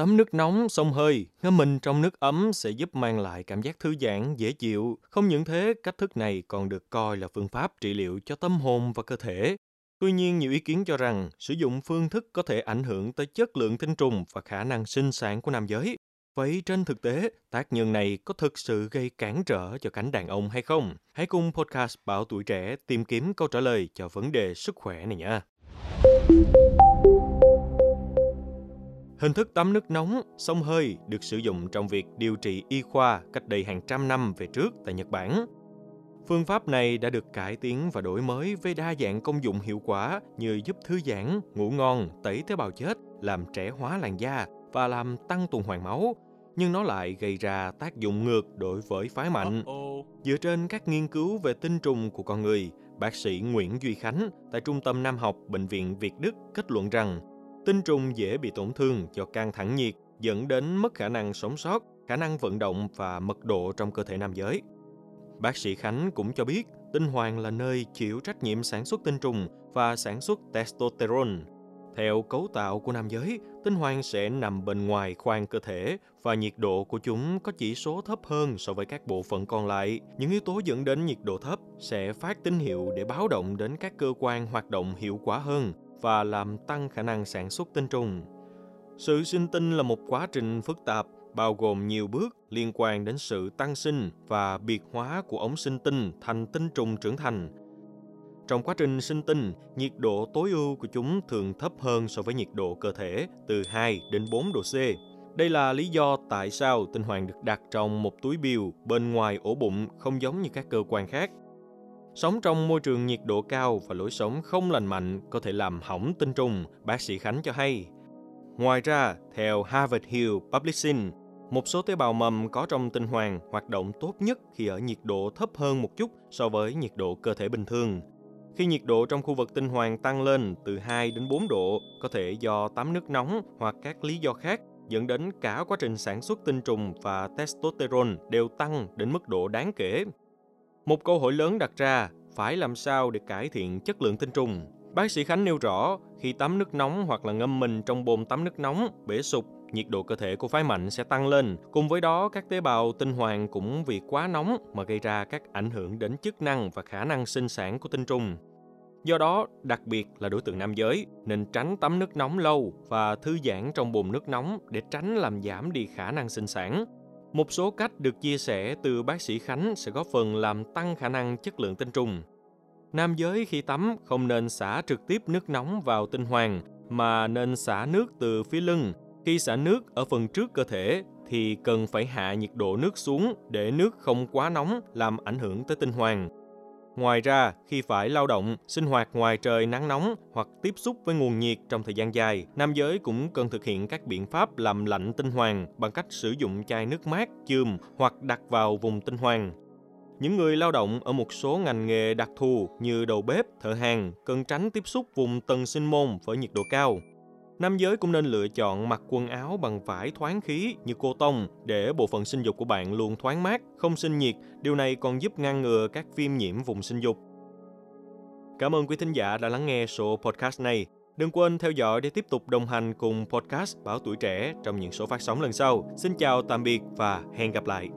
Tắm nước nóng, sông hơi, ngâm mình trong nước ấm sẽ giúp mang lại cảm giác thư giãn, dễ chịu. Không những thế, cách thức này còn được coi là phương pháp trị liệu cho tâm hồn và cơ thể. Tuy nhiên, nhiều ý kiến cho rằng sử dụng phương thức có thể ảnh hưởng tới chất lượng tinh trùng và khả năng sinh sản của nam giới. Vậy trên thực tế, tác nhân này có thực sự gây cản trở cho cánh đàn ông hay không? Hãy cùng podcast Bảo Tuổi Trẻ tìm kiếm câu trả lời cho vấn đề sức khỏe này nha. Hình thức tắm nước nóng, sông hơi được sử dụng trong việc điều trị y khoa cách đây hàng trăm năm về trước tại Nhật Bản. Phương pháp này đã được cải tiến và đổi mới với đa dạng công dụng hiệu quả như giúp thư giãn, ngủ ngon, tẩy tế bào chết, làm trẻ hóa làn da và làm tăng tuần hoàn máu, nhưng nó lại gây ra tác dụng ngược đối với phái mạnh. Dựa trên các nghiên cứu về tinh trùng của con người, bác sĩ Nguyễn Duy Khánh tại Trung tâm Nam học Bệnh viện Việt Đức kết luận rằng tinh trùng dễ bị tổn thương do căng thẳng nhiệt dẫn đến mất khả năng sống sót, khả năng vận động và mật độ trong cơ thể nam giới. Bác sĩ Khánh cũng cho biết tinh hoàng là nơi chịu trách nhiệm sản xuất tinh trùng và sản xuất testosterone. Theo cấu tạo của nam giới, tinh hoàng sẽ nằm bên ngoài khoang cơ thể và nhiệt độ của chúng có chỉ số thấp hơn so với các bộ phận còn lại. Những yếu tố dẫn đến nhiệt độ thấp sẽ phát tín hiệu để báo động đến các cơ quan hoạt động hiệu quả hơn và làm tăng khả năng sản xuất tinh trùng. Sự sinh tinh là một quá trình phức tạp bao gồm nhiều bước liên quan đến sự tăng sinh và biệt hóa của ống sinh tinh thành tinh trùng trưởng thành. Trong quá trình sinh tinh, nhiệt độ tối ưu của chúng thường thấp hơn so với nhiệt độ cơ thể từ 2 đến 4 độ C. Đây là lý do tại sao tinh hoàng được đặt trong một túi biêu bên ngoài ổ bụng không giống như các cơ quan khác. Sống trong môi trường nhiệt độ cao và lối sống không lành mạnh có thể làm hỏng tinh trùng, bác sĩ Khánh cho hay. Ngoài ra, theo Harvard Hill Publishing, một số tế bào mầm có trong tinh hoàng hoạt động tốt nhất khi ở nhiệt độ thấp hơn một chút so với nhiệt độ cơ thể bình thường. Khi nhiệt độ trong khu vực tinh hoàng tăng lên từ 2 đến 4 độ, có thể do tắm nước nóng hoặc các lý do khác, dẫn đến cả quá trình sản xuất tinh trùng và testosterone đều tăng đến mức độ đáng kể. Một câu hỏi lớn đặt ra, phải làm sao để cải thiện chất lượng tinh trùng? Bác sĩ Khánh nêu rõ, khi tắm nước nóng hoặc là ngâm mình trong bồn tắm nước nóng, bể sụp, nhiệt độ cơ thể của phái mạnh sẽ tăng lên. Cùng với đó, các tế bào tinh hoàng cũng vì quá nóng mà gây ra các ảnh hưởng đến chức năng và khả năng sinh sản của tinh trùng. Do đó, đặc biệt là đối tượng nam giới, nên tránh tắm nước nóng lâu và thư giãn trong bồn nước nóng để tránh làm giảm đi khả năng sinh sản. Một số cách được chia sẻ từ bác sĩ Khánh sẽ góp phần làm tăng khả năng chất lượng tinh trùng. Nam giới khi tắm không nên xả trực tiếp nước nóng vào tinh hoàng mà nên xả nước từ phía lưng. Khi xả nước ở phần trước cơ thể thì cần phải hạ nhiệt độ nước xuống để nước không quá nóng, làm ảnh hưởng tới tinh hoàng. Ngoài ra, khi phải lao động, sinh hoạt ngoài trời nắng nóng hoặc tiếp xúc với nguồn nhiệt trong thời gian dài, nam giới cũng cần thực hiện các biện pháp làm lạnh tinh hoàng bằng cách sử dụng chai nước mát, chườm hoặc đặt vào vùng tinh hoàng. Những người lao động ở một số ngành nghề đặc thù như đầu bếp, thợ hàng cần tránh tiếp xúc vùng tầng sinh môn với nhiệt độ cao. Nam giới cũng nên lựa chọn mặc quần áo bằng vải thoáng khí như cô tông để bộ phận sinh dục của bạn luôn thoáng mát, không sinh nhiệt. Điều này còn giúp ngăn ngừa các viêm nhiễm vùng sinh dục. Cảm ơn quý thính giả đã lắng nghe số podcast này. Đừng quên theo dõi để tiếp tục đồng hành cùng podcast Báo Tuổi Trẻ trong những số phát sóng lần sau. Xin chào, tạm biệt và hẹn gặp lại.